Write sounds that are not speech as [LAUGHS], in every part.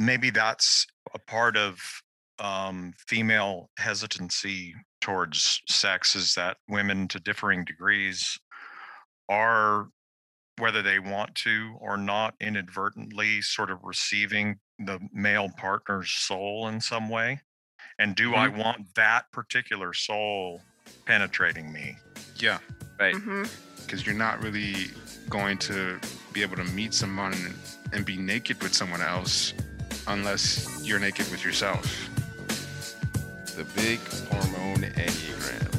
maybe that's a part of um, female hesitancy towards sex is that women to differing degrees are whether they want to or not inadvertently sort of receiving the male partner's soul in some way and do i Mhm. want that particular soul penetrating me Yeah, Right. Because you're not really going to be able to meet someone and be naked with someone else unless you're naked with yourself. The Big Hormone Enneagram.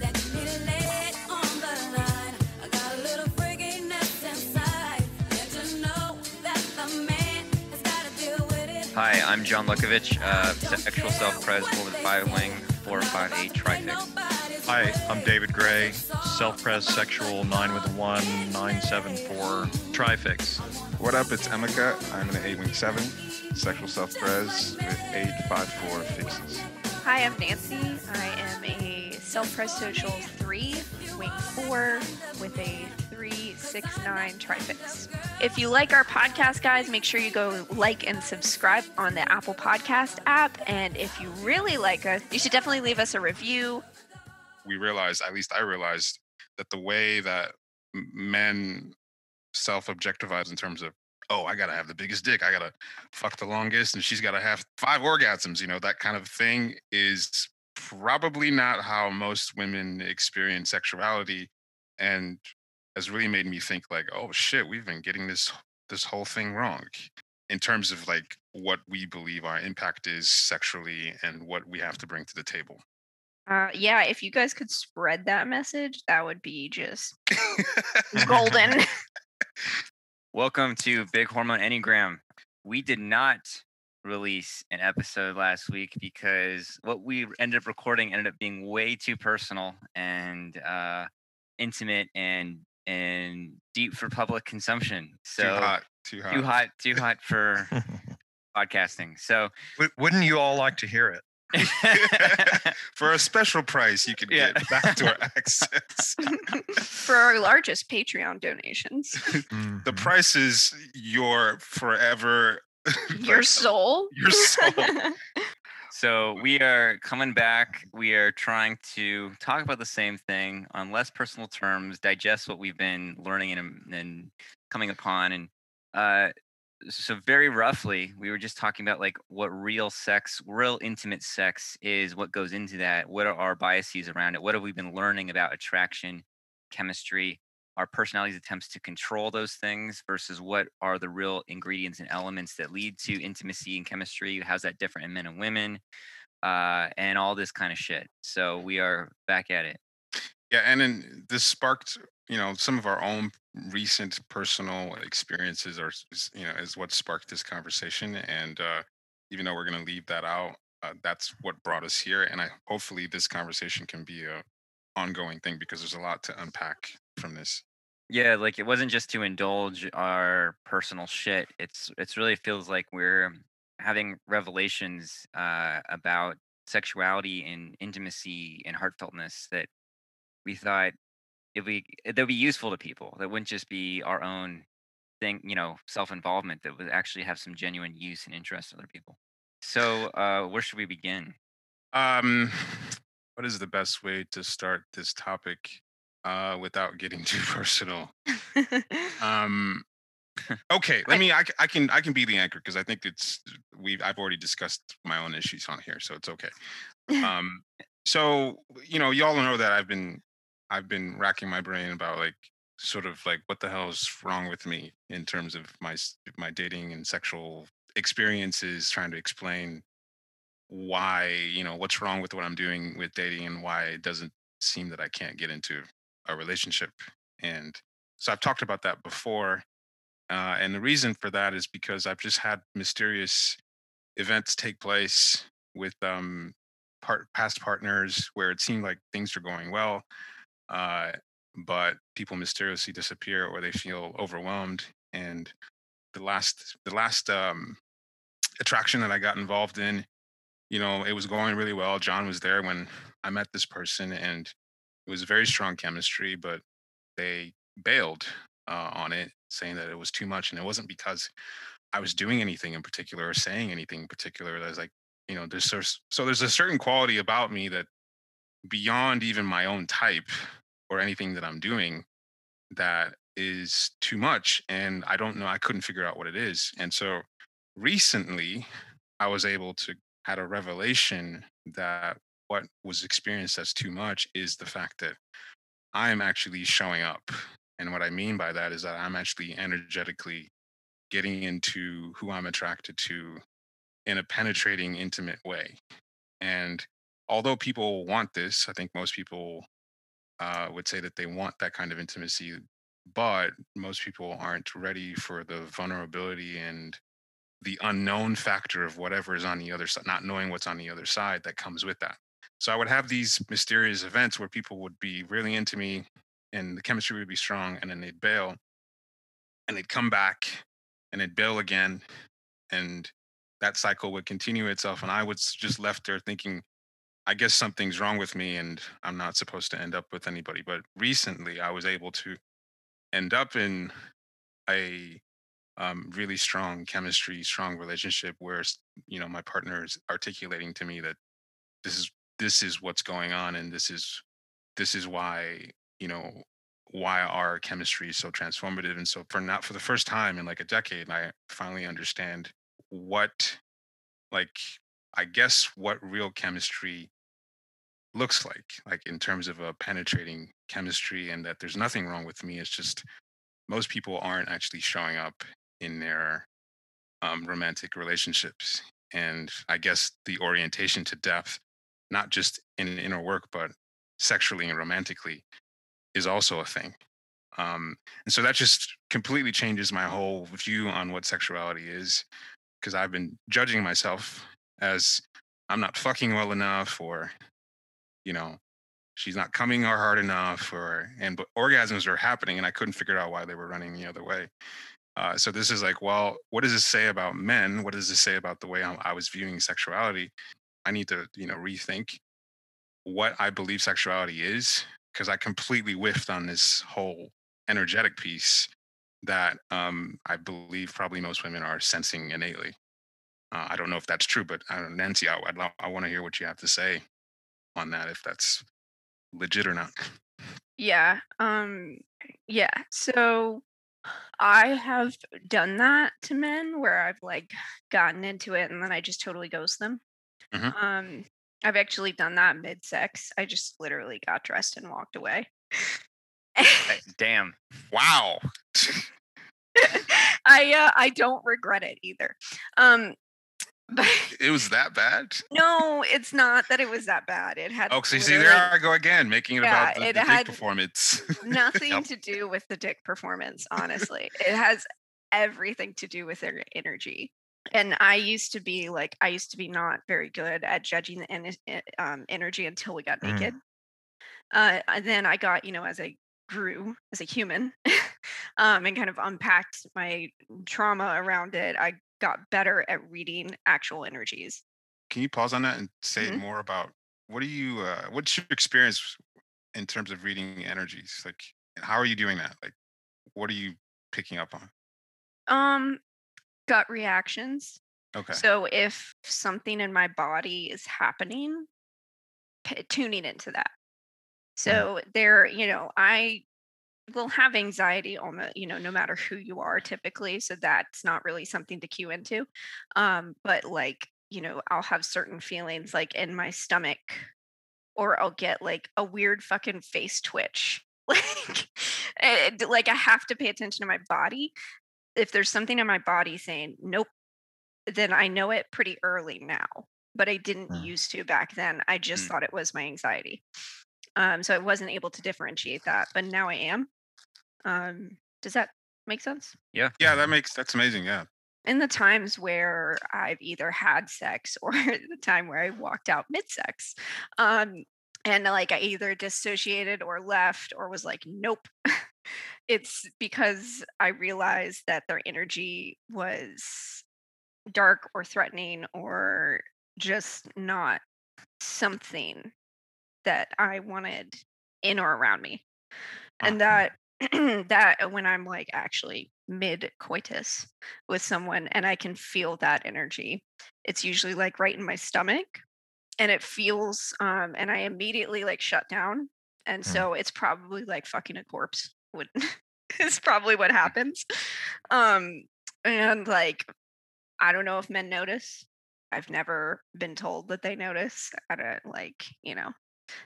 Let me lay it on the line. I got a little freakiness inside. Let you know that the man has got to deal with it. Hi, I'm John Lukovich, uh, sexual self-pres, four with five wing, four five eight trifix. hi i'm david gray self-pres sexual 9 with a 1 974 trifix What up? It's Emeka. I'm an 8 wing 7, sexual self pres with 854 fixes. Hi, I'm Nancy. I am a self-pres social three, wing four, with a three six nine trifix. If you like our podcast, guys, make sure you go like and subscribe on the Apple Podcast app. And if you really like us, you should definitely leave us a review. we realized, at least I realized, that the way that men self objectivize in terms of, oh, I gotta have the biggest dick, I gotta fuck the longest, and she's gotta have five orgasms, you know, that kind of thing is probably not how most women experience sexuality and has really made me think like, oh shit, we've been getting this this whole thing wrong in terms of like what we believe our impact is sexually and what we have to bring to the table. Uh, yeah, if you guys could spread that message, that would be just golden. [LAUGHS] [LAUGHS] Welcome to Big Hormone Enneagram. We did not release an episode last week because what we ended up recording ended up being way too personal and uh, intimate and and deep for public consumption. So too hot, too hot. too hot, too hot for [LAUGHS] podcasting. So Wou- wouldn't you all like to hear it [LAUGHS] [LAUGHS] For a special price, you can Yeah. get backdoor access. For our largest Patreon donations, The Mhm. price is your forever. [LAUGHS] your soul. Your soul. [LAUGHS] So we are coming back. We are trying to talk about the same thing on less personal terms, digest what we've been learning and, and coming upon. And uh, so, very roughly, we were just talking about like what real sex, real intimate sex is, what goes into that, what are our biases around it, what have we been learning about attraction, chemistry, our personalities' attempts to control those things versus what are the real ingredients and elements that lead to intimacy and chemistry. How's that different in men and women? Uh, and all this kind of shit. So we are back at it. Yeah, and then this sparked, you know, some of our own recent personal experiences, s- you know, is what sparked this conversation. And uh, even though we're going to leave that out, uh, that's what brought us here. And I hopefully this conversation can be a ongoing thing because there's a lot to unpack from this. Yeah, like it wasn't just to indulge our personal shit. It's it's really feels like we're having revelations uh, about sexuality and intimacy and heartfeltness that we thought if we that would be useful to people. That wouldn't just be our own thing, you know, self involvement. That would actually have some genuine use and interest to other people. So uh, where should we begin? Um, [SIGHS] what is the best way to start this topic uh, without getting [LAUGHS] too personal? [LAUGHS] Um, okay, let me. I, I can. I can be the anchor because I think it's we. I've already discussed my own issues on here, so it's okay. [LAUGHS] Um, so you know, y'all know that I've been. I've been racking my brain about like sort of like what the hell is wrong with me in terms of my my dating and sexual experiences, trying to explain why you know what's wrong with what I'm doing with dating and why it doesn't seem that I can't get into a relationship. And so I've talked about that before. Uh, and the reason for that is because I've just had mysterious events take place with um, part, past partners where it seemed like things are going well, uh, but people mysteriously disappear or they feel overwhelmed. And the last, the last um, attraction that I got involved in, you know, it was going really well. John was there when I met this person, and it was very strong chemistry, but they bailed uh, on it saying that it was too much, and it wasn't because I was doing anything in particular or saying anything in particular. I was like, you know, there's so there's a certain quality about me that beyond even my own type or anything that I'm doing that is too much, and I don't know. I couldn't figure out what it is, and so recently I was able to had a revelation that what was experienced as too much is the fact that I'm actually showing up. And what I mean by that is that I'm actually energetically getting into who I'm attracted to in a penetrating, intimate way. And although people want this, I think most people uh, would say that they want that kind of intimacy, but most people aren't ready for the vulnerability and the unknown factor of whatever is on the other side, not knowing what's on the other side that comes with that. So I would have these mysterious events where people would be really into me and the chemistry would be strong and then they'd bail. And they'd come back and they'd bail again and that cycle would continue itself and I was just left there thinking I guess something's wrong with me and I'm not supposed to end up with anybody. But recently I was able to end up in a um, really strong chemistry, strong relationship where you know my partner is articulating to me that this is this is what's going on and this is this is why you know why our chemistry is so transformative and so for not for the first time in like a decade i finally understand what like i guess what real chemistry looks like like in terms of a penetrating chemistry and that there's nothing wrong with me it's just most people aren't actually showing up in their um, romantic relationships and i guess the orientation to depth not just in inner work but sexually and romantically is also a thing. Um, and so that just completely changes my whole view on what sexuality is because i've been judging myself as i'm not fucking well enough or you know she's not coming hard enough or and but orgasms are happening and i couldn't figure out why they were running the other way. Uh, so this is like well what does this say about men? What does this say about the way i I was viewing sexuality i need to you know rethink what i believe sexuality is because i completely whiffed on this whole energetic piece that um, i believe probably most women are sensing innately uh, i don't know if that's true but I don't nancy i, lo- I want to hear what you have to say on that if that's legit or not Yeah. Um yeah. So I have done that to men where I've like gotten into it and then I just totally ghost them. Mhm. Um I've actually done that mid sex. I just literally got dressed and walked away. Eh, Damn. wow [LAUGHS] I uh, I don't regret it either. Um but it was that bad no, it's not that it was that bad. It had oh so you see there i go again making it Yeah, about the, it the dick performance [LAUGHS] nothing Yep. to do with the dick performance honestly it has everything to do with their energy and i used to be like i used to be not very good at judging the en- eh, um, energy until we got Mm. naked. Uh, and then i got you know as i grew as a human [LAUGHS] um, and kind of unpacked my trauma around it i got better at reading actual energies. Can you pause on that and say Mhm. more about what do you uh what's your experience in terms of reading energies? Like how are you doing that? Like what are you picking up on? Um gut reactions okay So if something in my body is happening, p- tuning into that. So there, you know, I will have anxiety on the, you know, no matter who you are typically. So that's not really something to cue into. Um, but like, you know, I'll have certain feelings like in my stomach, or I'll get like a weird fucking face twitch. [LAUGHS] Like, like I have to pay attention to my body. If there's something in my body saying, nope, then I know it pretty early now, but I didn't Mm. used to back then. I just Mm. thought it was my anxiety. Um, so I wasn't able to differentiate that, but now I am. Um, does that make sense? yeah Yeah, that makes that's amazing yeah In the times where I've either had sex or [LAUGHS] the time where I walked out mid sex, um, and like I either dissociated or left or was like, nope. [LAUGHS] it's because I realized that their energy was dark or threatening or just not something that I wanted in or around me. And that [CLEARS THROAT] that when I'm like actually mid coitus with someone and I can feel that energy. It's usually like right in my stomach and it feels um and I immediately like shut down. And Mm. so it's probably like fucking a corpse would [LAUGHS] is probably what happens. Um and like I don't know if men notice. I've never been told that they notice. I don't like, you know.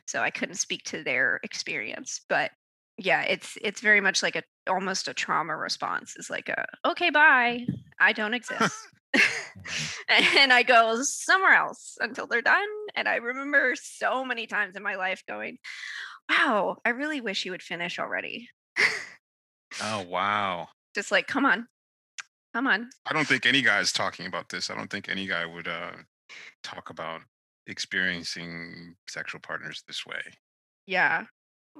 So I couldn't speak to their experience, but yeah, it's it's very much like a almost a trauma response. Is like a okay, bye. I don't exist. [LAUGHS] [LAUGHS] and I go somewhere else until they're done. And I remember so many times in my life going, Wow, I really wish you would finish already. Oh wow. Just like, come on. Come on. I don't think any guy is talking about this. I don't think any guy would uh talk about experiencing sexual partners this way. Yeah.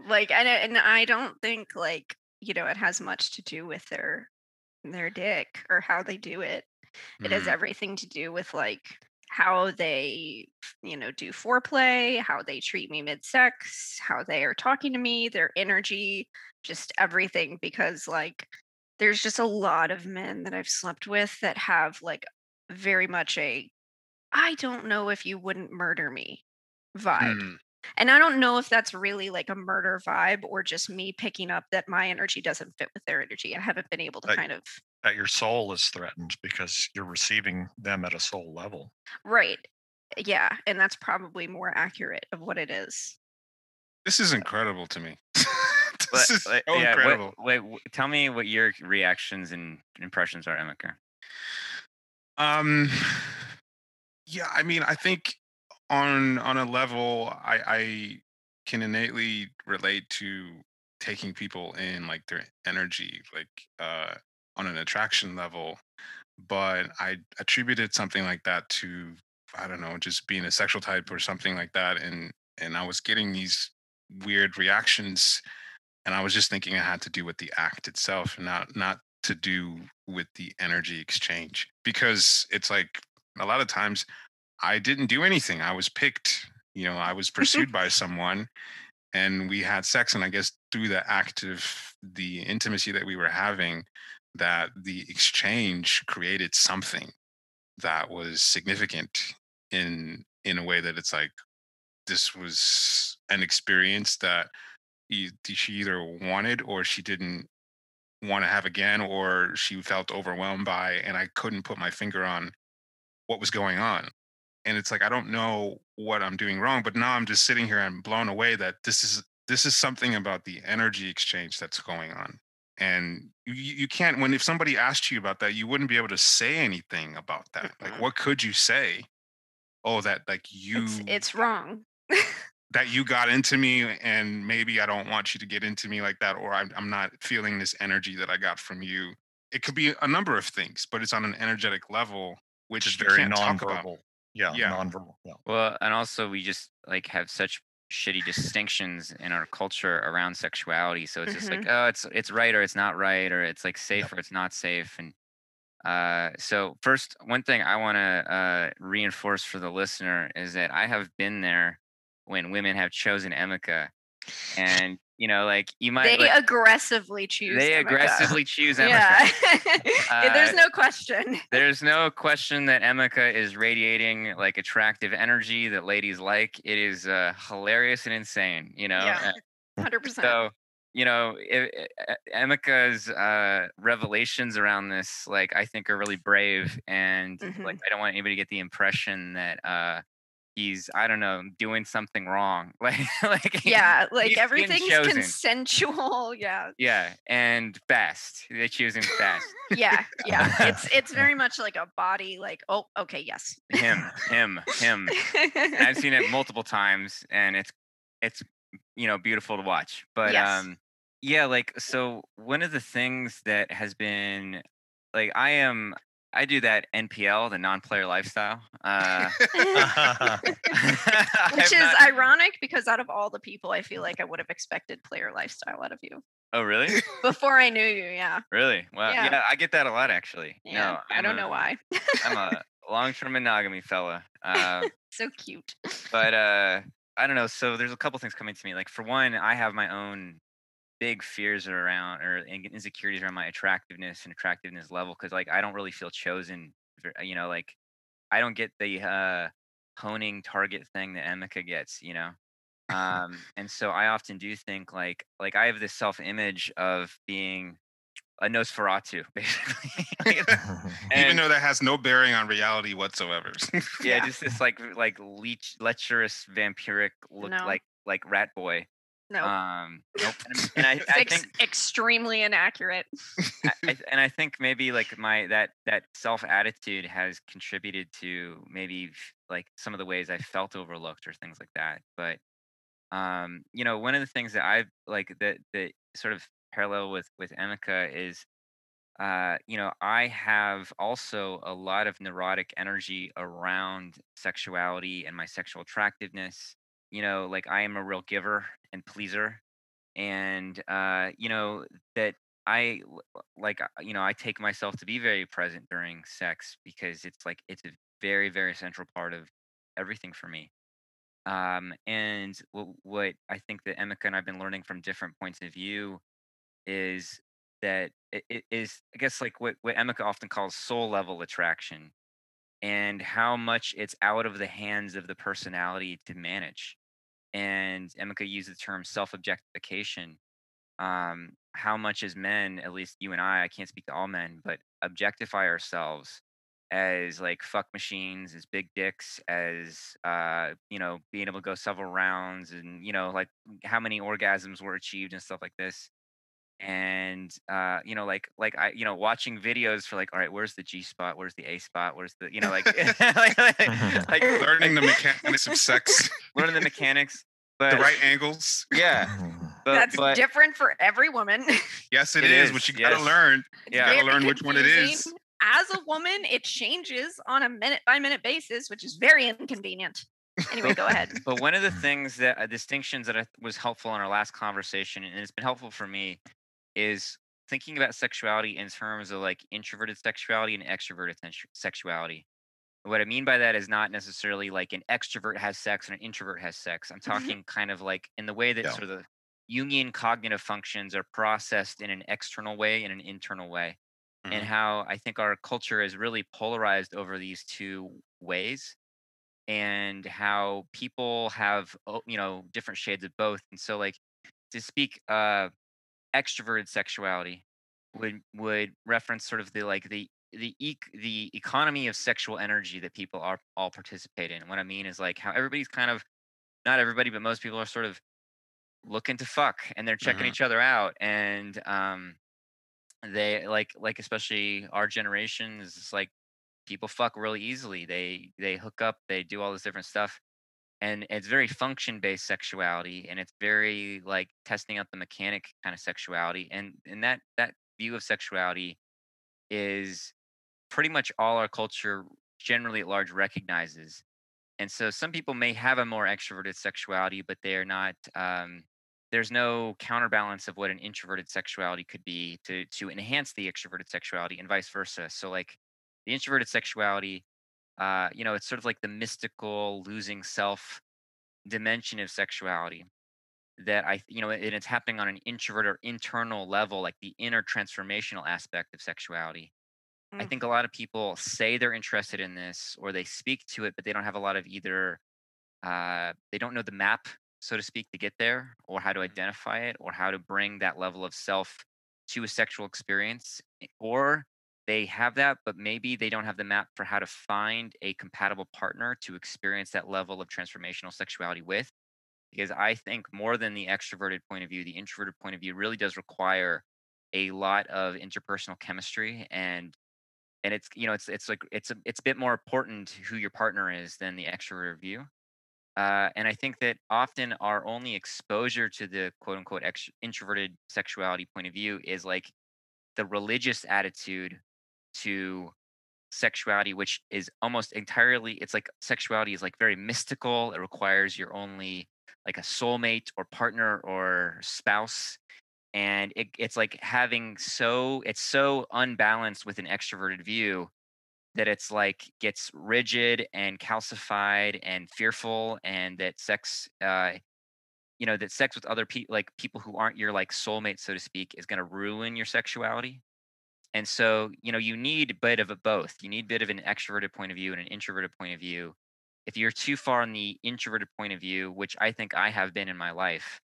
Like and I- and I don't think like, you know, it has much to do with their their dick or how they do it. It has Mm. everything to do with like how they, you know, do foreplay, how they treat me mid-sex, how they are talking to me, their energy, just everything because like there's just a lot of men that I've slept with that have like very much a I don't know if you wouldn't murder me vibe. Mm. And I don't know if that's really like a murder vibe or just me picking up that my energy doesn't fit with their energy. I haven't been able to Right. kind of that your soul is threatened because you're receiving them at a soul level. right. Yeah, and that's probably more accurate of what it is. This is incredible to me. [LAUGHS] But, this is so yeah, incredible. wait, w- tell me what your reactions and impressions are, Emeka. Um, yeah, I mean, I think on on a level, I I can innately relate to taking people in like their energy, like uh, on an attraction level. But I attributed something like that to I don't know, just being a sexual type or something like that, and and I was getting these weird reactions, and I was just thinking it had to do with the act itself, not not to do with the energy exchange because it's like a lot of times I didn't do anything. I was picked, you know, I was pursued by [LAUGHS] someone and we had sex. And I guess through the act of the intimacy that we were having, that the exchange created something that was significant in in a way that it's like this was an experience that she either wanted or she didn't want to have again or she felt overwhelmed by and i couldn't put my finger on what was going on. And it's like i don't know what i'm doing wrong but now i'm just sitting here and blown away that this is this is something about the energy exchange that's going on and you, you can't when if somebody asked you about that you wouldn't be able to say anything about that like Mm-mm. what could you say oh that like you It's it's wrong. [LAUGHS] that you got into me and maybe I don't want you to get into me like that or I'm, I'm not feeling this energy that I got from you. It could be a number of things, but it's on an energetic level, which Which is very can't talk about. nonverbal. Yeah, Yeah. nonverbal. Yeah. Well, and also we just like have such shitty distinctions in our culture around sexuality. So it's just like, oh, it's it's right or it's not right, or it's like safe or it's not safe. And uh, so first, one thing I want to uh, reinforce for the listener is that I have been there when women have chosen Emeka, and you know, like you might they like, aggressively choose. they Emeka. aggressively choose Emeka. Yeah. [LAUGHS] Yeah, There's Uh, no question. [LAUGHS] There's no question that Emeka is radiating like attractive energy that ladies like. It is uh, hilarious and insane, you know. Yeah. Uh, [LAUGHS] Hundred percent. So, you know, i i- Emeka's uh, revelations around this, like, I think are really brave, and like, I don't want anybody to get the impression that uh, he's, I don't know, doing something wrong. [LAUGHS] Like, like Yeah, like everything's consensual. [LAUGHS] Yeah. yeah, and best. They choose him fast. [LAUGHS] Yeah. Yeah. It's it's very much like a body, like, oh, okay, yes. him, him, him. I've seen it multiple times, and it's it's you know beautiful to watch. But Yes. um, yeah, like so one of the things that has been like I am I do that NPL, the non-player lifestyle. Uh, [LAUGHS] [LAUGHS] Which is not- ironic because out of all the people, I feel like I would have expected player lifestyle out of you oh really, before I knew you. Yeah. really? Well, Yeah. yeah, I get that a lot actually. Yeah. no, I I'm don't a- know why. I'm a long-term monogamy fella. Uh, [LAUGHS] so cute. but uh i don't know so there's a couple things coming to me like for one i have my own big fears around or insecurities around my attractiveness and attractiveness level because like I don't really feel chosen. You know, like I don't get the uh, honing target thing that Emeka gets. You know, um, [LAUGHS] and so I often do think like like I have this self image of being a Nosferatu, [LAUGHS] basically. [LAUGHS] Even though that has no bearing on reality whatsoever. yeah, Yeah. just this like like leech lecherous vampiric look No. like like rat boy. No. Um, nope. And, [LAUGHS] and I, I think extremely inaccurate. I, I, and I think maybe like my that that self attitude has contributed to maybe like some of the ways I felt overlooked or things like that. But um, you know, one of the things that I've like that that sort of parallel with with Emeka is uh, you know, I have also a lot of neurotic energy around sexuality and my sexual attractiveness. You know, like I am a real giver and pleaser. And, uh, you know, that I like, uh, you know, I take myself to be very present during sex because it's like, it's a very, very central part of everything for me. Um, and what, what I think that Emeka and I've been learning from different points of view is that it, it is I guess like what, what Emeka often calls soul level attraction and how much it's out of the hands of the personality to manage. And Emeka used the term self-objectification. Um, how much as men, at least you and I, I can't speak to all men, but objectify ourselves as like fuck machines, as big dicks, as uh, you know, being able to go several rounds and you know, like how many orgasms were achieved and stuff like this and uh you know like like i you know watching videos for like all right where's the g spot where's the a spot where's the you know like [LAUGHS] [LAUGHS] like, like, [LAUGHS] like Learning the mechanics of sex, learning the mechanics but the right angles. yeah but, That's but different for every woman. Yes, It it is, is, but you yes. gotta learn. It's Yeah. You gotta learn which one it is. As a woman, it changes on a minute by minute basis, which is very inconvenient. Anyway, go ahead. but one of the things that uh, distinctions that I, th- was helpful in our last conversation and it's been helpful for me is thinking about sexuality in terms of like introverted sexuality and extroverted sexuality what i mean by that is not necessarily like an extrovert has sex and an introvert has sex i'm talking kind of like in the way that Yeah. sort of the jungian cognitive functions are processed in an external way and an internal way and Mhm. how i think our culture is really polarized over these two ways and how people have oh, you know different shades of both and so like to speak uh extroverted sexuality would would reference sort of the like the the ec- the economy of sexual energy that people are all participate in. What I mean is like how everybody's kind of not everybody, but most people are sort of looking to fuck and they're checking Mhm. each other out and um they like like especially our generation is like people fuck really easily. They they hook up, they do all this different stuff and it's very function based sexuality and it's very like testing out the mechanic kind of sexuality and and that that view of sexuality is pretty much all our culture generally at large recognizes and so some people may have a more extroverted sexuality but they are not um, there's no counterbalance of what an introverted sexuality could be to to enhance the extroverted sexuality and vice versa so like the introverted sexuality uh, you know, it's sort of like the mystical losing self dimension of sexuality that I, you know, and it's happening on an introvert or internal level, like the inner transformational aspect of sexuality. I Mm. think a lot of people say they're interested in this or they speak to it, but they don't have a lot of either, uh, they don't know the map, so to speak, to get there or how to identify it or how to bring that level of self to a sexual experience eh, or they have that, but maybe they don't have the map for how to find a compatible partner to experience that level of transformational sexuality with. Because I think more than the extroverted point of view, the introverted point of view really does require a lot of interpersonal chemistry and and it's you know it's it's like it's a it's a bit more important who your partner is than the extroverted view. Uh, and I think that often our only exposure to the quote unquote ext- introverted sexuality point of view is like the religious attitude to sexuality which is almost entirely it's like sexuality is like very mystical it requires your only like a soulmate or partner or spouse and it, it's like having so it's so unbalanced with an extroverted view that it's like gets rigid and calcified and fearful and that sex uh you know that sex with other people like people who aren't your like soulmate so to speak is going to ruin your sexuality and so you know you need a bit of a both. You need a bit of an extroverted point of view and an introverted point of view. If you're too far on the introverted point of view which i think i have been in my life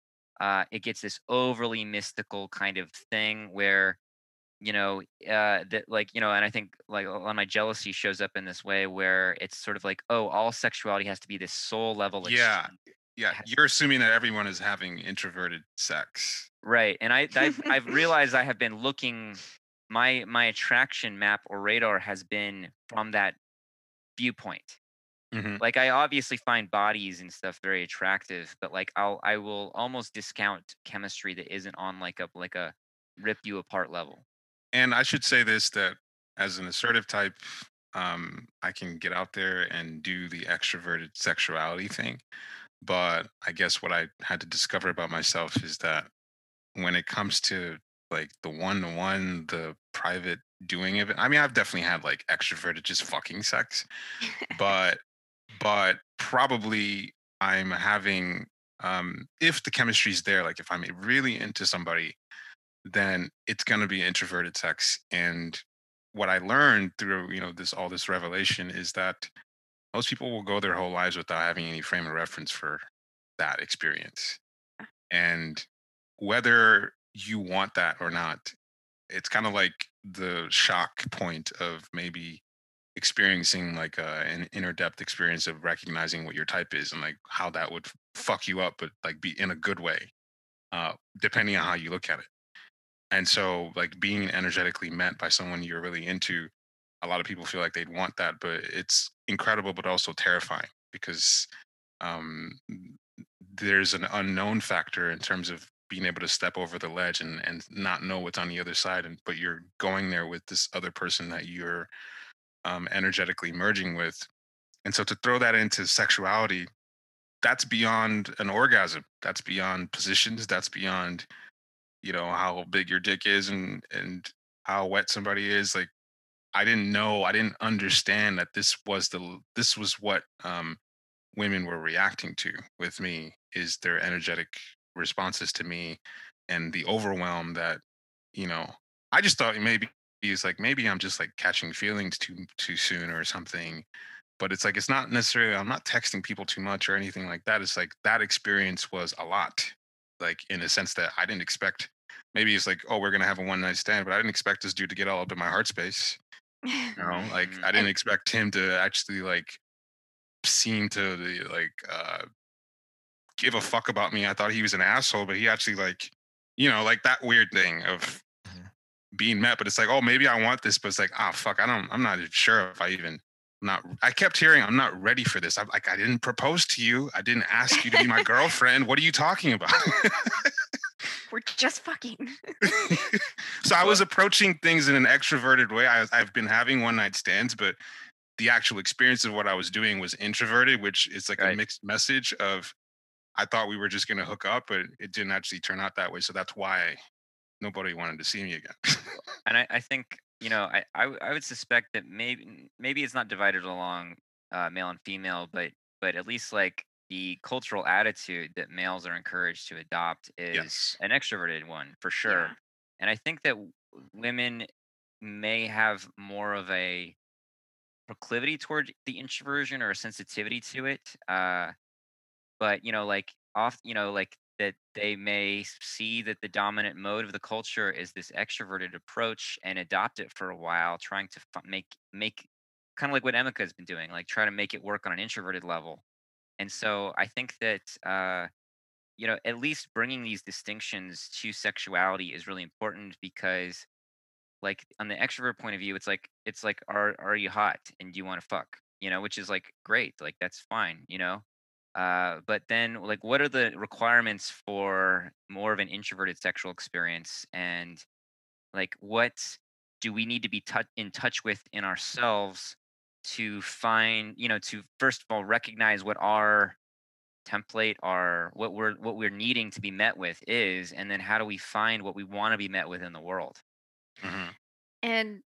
uh, it gets this overly mystical kind of thing where you know uh that like you know and i think like a lot of my jealousy shows up in this way where it's sort of like oh all sexuality has to be this soul level Yeah. Yeah, you're assuming that everyone is having introverted sex. right. And i I've, I've [LAUGHS] realized i have been looking my my attraction map or radar has been from that viewpoint Mhm. like i obviously find bodies and stuff very attractive but like i'll i will almost discount chemistry that isn't on like a like a rip you apart level And I should say this that as an assertive type, um, I can get out there and do the extroverted sexuality thing. But I guess what I had to discover about myself is that when it comes to like the one to one, the private doing of it, I mean, I've definitely had like extroverted just fucking sex, [LAUGHS] but but probably I'm having um if the chemistry's there, like if I'm really into somebody, then it's going to be introverted sex and what i learned through you know this all this revelation is that most people will go their whole lives without having any frame of reference for that experience and whether you want that or not it's kind of like the shock point of maybe experiencing like a, an inner depth experience of recognizing what your type is and like how that would fuck you up but like be in a good way uh depending on how you look at it. And so like being energetically met by someone you're really into a lot of people feel like they'd want that but it's incredible but also terrifying because um there's an unknown factor in terms of being able to step over the ledge and and not know what's on the other side and but you're going there with this other person that you're um energetically merging with. And so to throw that into sexuality that's beyond an orgasm. That's beyond positions. That's beyond you know how big your dick is and and how wet somebody is. Like i didn't know i didn't understand that this was the this was what um women were reacting to with me is their energetic responses to me and the overwhelm that you know i just thought maybe it's like maybe i'm just like catching feelings too too soon or something but it's like it's not necessarily i'm not texting people too much or anything like that it's like that experience was a lot like in a sense that i didn't expect maybe it's like oh we're gonna have a one night stand but i didn't expect this dude to get all up in my heart space you know like [LAUGHS] i didn't expect him to actually like seem to like uh give a fuck about me i thought he was an asshole but he actually like you know like that weird thing of Mhm. being met but it's like oh maybe i want this but it's like ah fuck i don't i'm not even sure if i even I'm not i kept hearing i'm not ready for this i'm like i didn't propose to you i didn't ask you to be my [LAUGHS] girlfriend what are you talking about [LAUGHS] We're just fucking. so I was approaching things in an extroverted way. I, I've been having one night stands, but the actual experience of what I was doing was introverted, which is like a mixed message of I thought we were just going to hook up, but it didn't actually turn out that way. So that's why nobody wanted to see me again. and I, I think you know I I would suspect that maybe maybe it's not divided along uh, male and female, but but at least like the cultural attitude that males are encouraged to adopt is Yes. an extroverted one for sure. Yeah. And I think that women may have more of a proclivity toward the introversion or a sensitivity to it. Uh, but you know, like off, you know, like that they may see that the dominant mode of the culture is this extroverted approach and adopt it for a while, trying to make make kind of like what Emeka has been doing, like try to make it work on an introverted level. And so I think that uh, you know, at least bringing these distinctions to sexuality is really important because like on the extrovert point of view it's like it's like are are you hot and do you want to fuck you know which is like great like that's fine you know uh but then like what are the requirements for more of an introverted sexual experience and like what do we need to be tou- in touch with in ourselves to find you know to first of all recognize what our template our what we're what we're needing to be met with is and then how do we find what we want to be met with in the world Mhm. And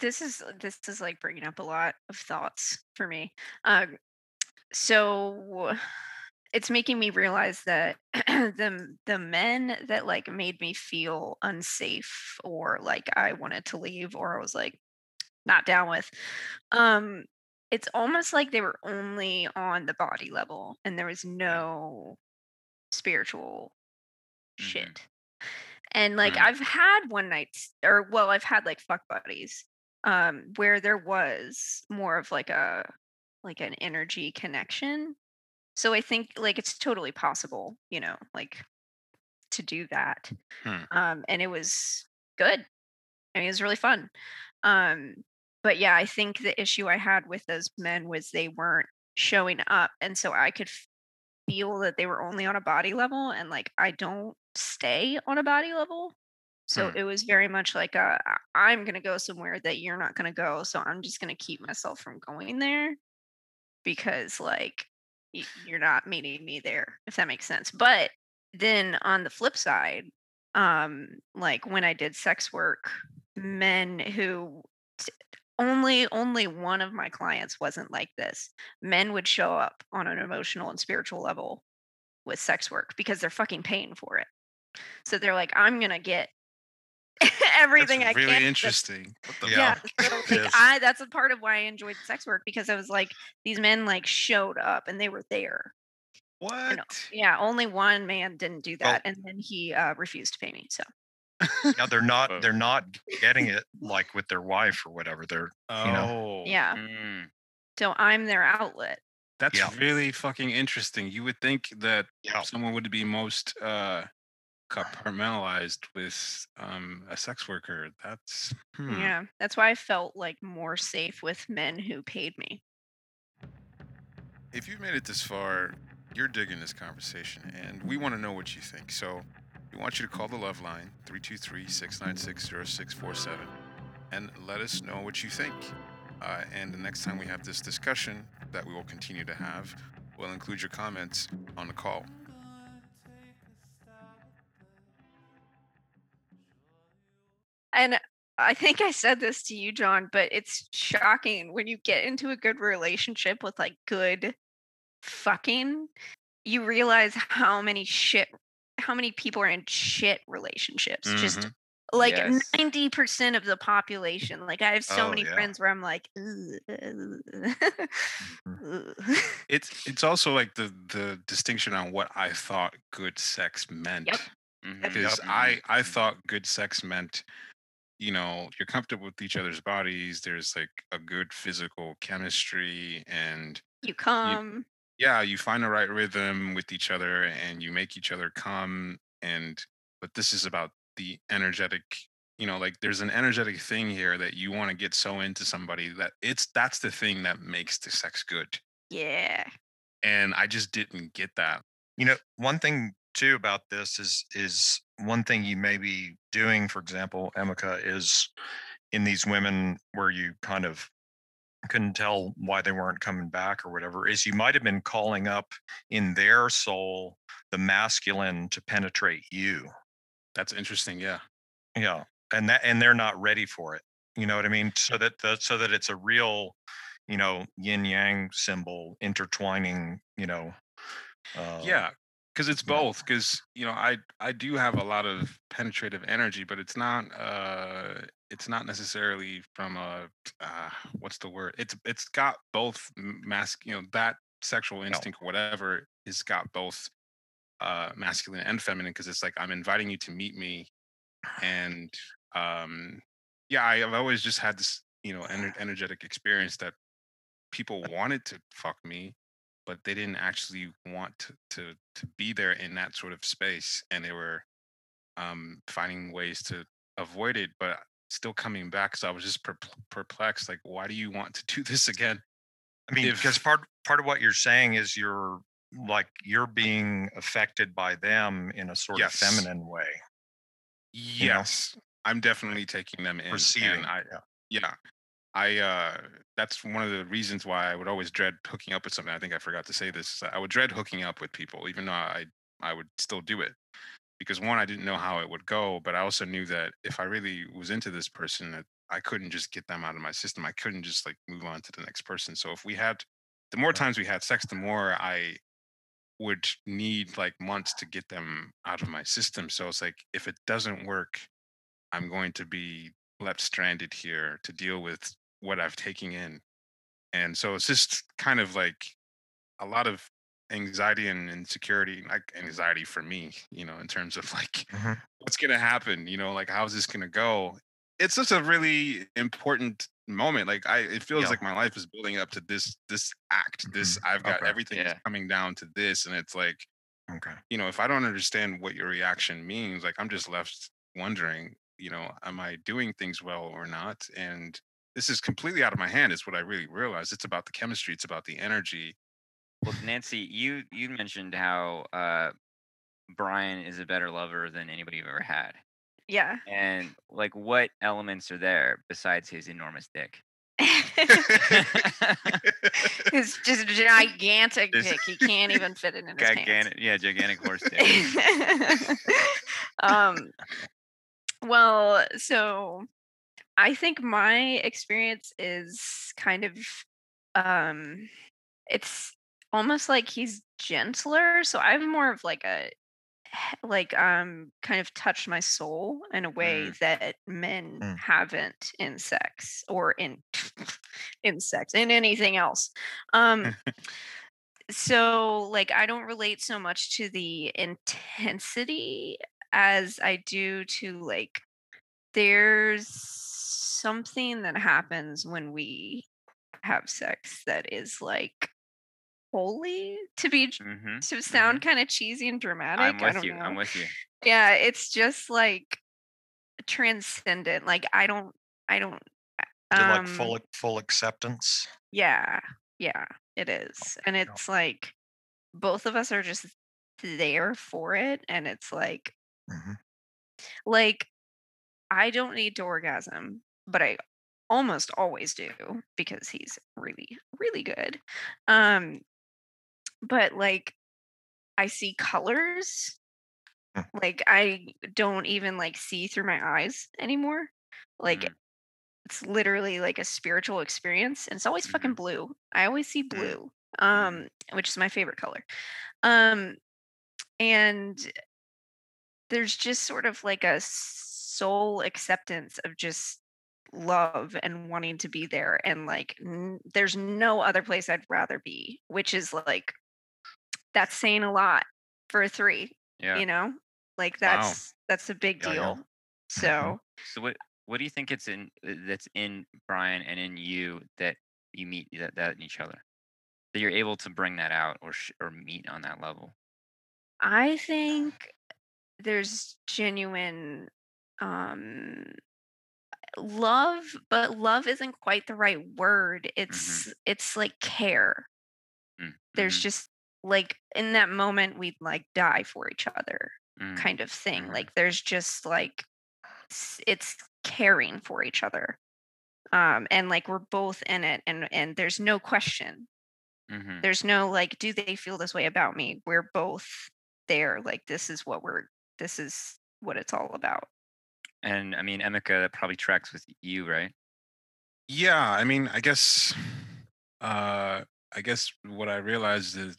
this is this is like bringing up a lot of thoughts for me. Um, so it's making me realize that [CLEARS THROAT] the the men that like made me feel unsafe or like I wanted to leave or I was like not down with um it's almost like they were only on the body level and there was no spiritual Mhm. shit. And like Mhm. I've had one nights or well, I've had like fuck buddies um where there was more of like a like an energy connection. So I think like it's totally possible, you know, like to do that. Hmm. Um and it was good. I mean, it was really fun. Um but yeah, I think the issue I had with those men was they weren't showing up and so I could feel that they were only on a body level and like I don't stay on a body level. So Hmm. it was very much like a, I'm going to go somewhere that you're not going to go. So I'm just going to keep myself from going there because like you're not meeting me there, if that makes sense. But then on the flip side, um, like when I did sex work, men who only only one of my clients wasn't like this men would show up on an emotional and spiritual level with sex work because they're fucking paying for it. So they're like, I'm gonna get [LAUGHS] everything That's I really can. but- interesting. What the Yeah. fuck? So [LAUGHS] like Yes. I that's a part of why I enjoyed sex work because I was like, these men like showed up and they were there. What? Yeah, only one man didn't do Well- that, and then he uh, refused to pay me. So Yeah, they're not they're not getting it like with their wife or whatever. They're you know. Oh, yeah, Mm. so I'm their outlet. That's Yeah. really fucking interesting. You would think that Yeah. someone would be most uh compartmentalized with um a sex worker. That's hmm. Yeah, that's why I felt like more safe with men who paid me. If you've made it this far, you're digging this conversation, and we want to know what you think. So we want you to call the Love Line, 323-696-0647, and let us know what you think. Uh, and the next time we have this discussion that we will continue to have, we'll include your comments on the call. And I think I said this to you, John, but it's shocking when you get into a good relationship with like good fucking, you realize how many shit, how many people are in shit relationships. Just Mhm. like Yes. 90% of the population. Like I have so Oh, many yeah. friends where I'm like, "Ugh, ugh, ugh." [LAUGHS] It's it's also like the the distinction on what I thought good sex meant. Yep. Mhm. because Mhm. I I Mhm. thought good sex meant, you know, you're comfortable with each other's bodies. There's like a good physical chemistry, and you come. yeah, you find the right rhythm with each other, and you make each other come. And but this is about the energetic. You know, like there's an energetic thing here that you want to get so into somebody that it's that's the thing that makes the sex good. Yeah. And I just didn't get that. You know, one thing too about this is is one thing you may be doing, for example, Emeka, is in these women where you kind of couldn't tell why they weren't coming back or whatever, is you might have been calling up in their soul the masculine to penetrate you. That's interesting. Yeah. Yeah. And that and they're not ready for it. You know what I mean? So that the so that it's a real, you know, yin yang symbol intertwining, you know. Uh, yeah because it's both because you know i i do have a lot of penetrative energy but it's not uh it's not necessarily from a uh what's the word? It's it's got both mask you know that sexual instinct or whatever has got both uh masculine and feminine because it's like i'm inviting you to meet me and um yeah I, i've always just had this you know ener- energetic experience that people wanted to fuck me but they didn't actually want to, to to be there in that sort of space and they were um finding ways to avoid it but still coming back so i was just perplexed like why do you want to do this again I mean, if- because part part of what you're saying is you're like you're being affected by them in a sort Yes. of feminine way. know? yes i'm definitely taking them in Receiving. and i yeah. yeah i uh that's one of the reasons why i would always dread hooking up with something i think i forgot to say this i would dread hooking up with people even though i i would still do it. Because one i didn't know how it would go but i also knew that if i really was into this person that i couldn't just get them out of my system i couldn't just like move on to the next person. So if we had the more times we had sex the more i would need like months to get them out of my system. So it's like if it doesn't work, I'm going to be left stranded here to deal with what I've taken in. And so it's just kind of like a lot of anxiety and insecurity, like anxiety for me, you know, in terms of [LAUGHS] like Mhm. what's gonna happen, you know, like how's this gonna go? It's just a really important moment. Like I it feels Yeah. like my life is building up to this this act. This I've got Okay. everything Yeah. coming down to this. And it's like, Okay. you know, if I don't understand what your reaction means, like I'm just left wondering, you know, am I doing things well or not? And this is completely out of my hand, is what I really realized. It's about the chemistry, it's about the energy. Well, Nancy, you you mentioned how uh, Brian is a better lover than anybody you've ever had, Yeah. and like, what elements are there besides his enormous dick? [LAUGHS] [LAUGHS] It's just a gigantic This- dick. He can't even fit it in his gigantic, yeah, gigantic horse [LAUGHS] dick. um, well, so I think my experience is kind of, um, it's almost like he's gentler. So I'm more of like a, like um kind of touched my soul in a way that men Mm. haven't in sex or in [LAUGHS] in sex in anything else um [LAUGHS] so like i don't relate so much to the intensity as i do to like there's something that happens when we have sex that is like holy to be hmm to sound kind of cheesy and dramatic I'm with you. know. I'm with you. yeah it's just like transcendent like i don't i don't it like um, full full acceptance? yeah yeah it is and it's like both of us are just there for it and it's like Mhm. like i don't need to orgasm but i almost always do because he's really really good. Um but like i see colors. Like i don't even like see through my eyes anymore. Like Mm. it's literally like a spiritual experience and it's always fucking Mhm. blue. I always see Mm. blue um which is my favorite color. Um and there's just sort of like a soul acceptance of just love and wanting to be there and like n- there's no other place i'd rather be which is like that's saying a lot for a three Yeah. you know like Wow. that's that's a big Yeah, yeah. deal so So what what do you think it's in uh, that's in Brian and in you that you meet that, that in each other that you're able to bring that out or sh- or meet on that level? I think there's genuine um love, but love isn't quite the right word. It's it's like care. Mm, There's mhm, just like in that moment we'd like die for each other mm, kind of thing. mhm. Like there's just like s- it's caring for each other. Um and like we're both in it and and there's no question mhm. there's no like do they feel this way about me we're both there like this is what we're this is what it's all about And I mean, Emeka, that probably tracks with you, right? Yeah, I mean, I guess uh I guess what I realized is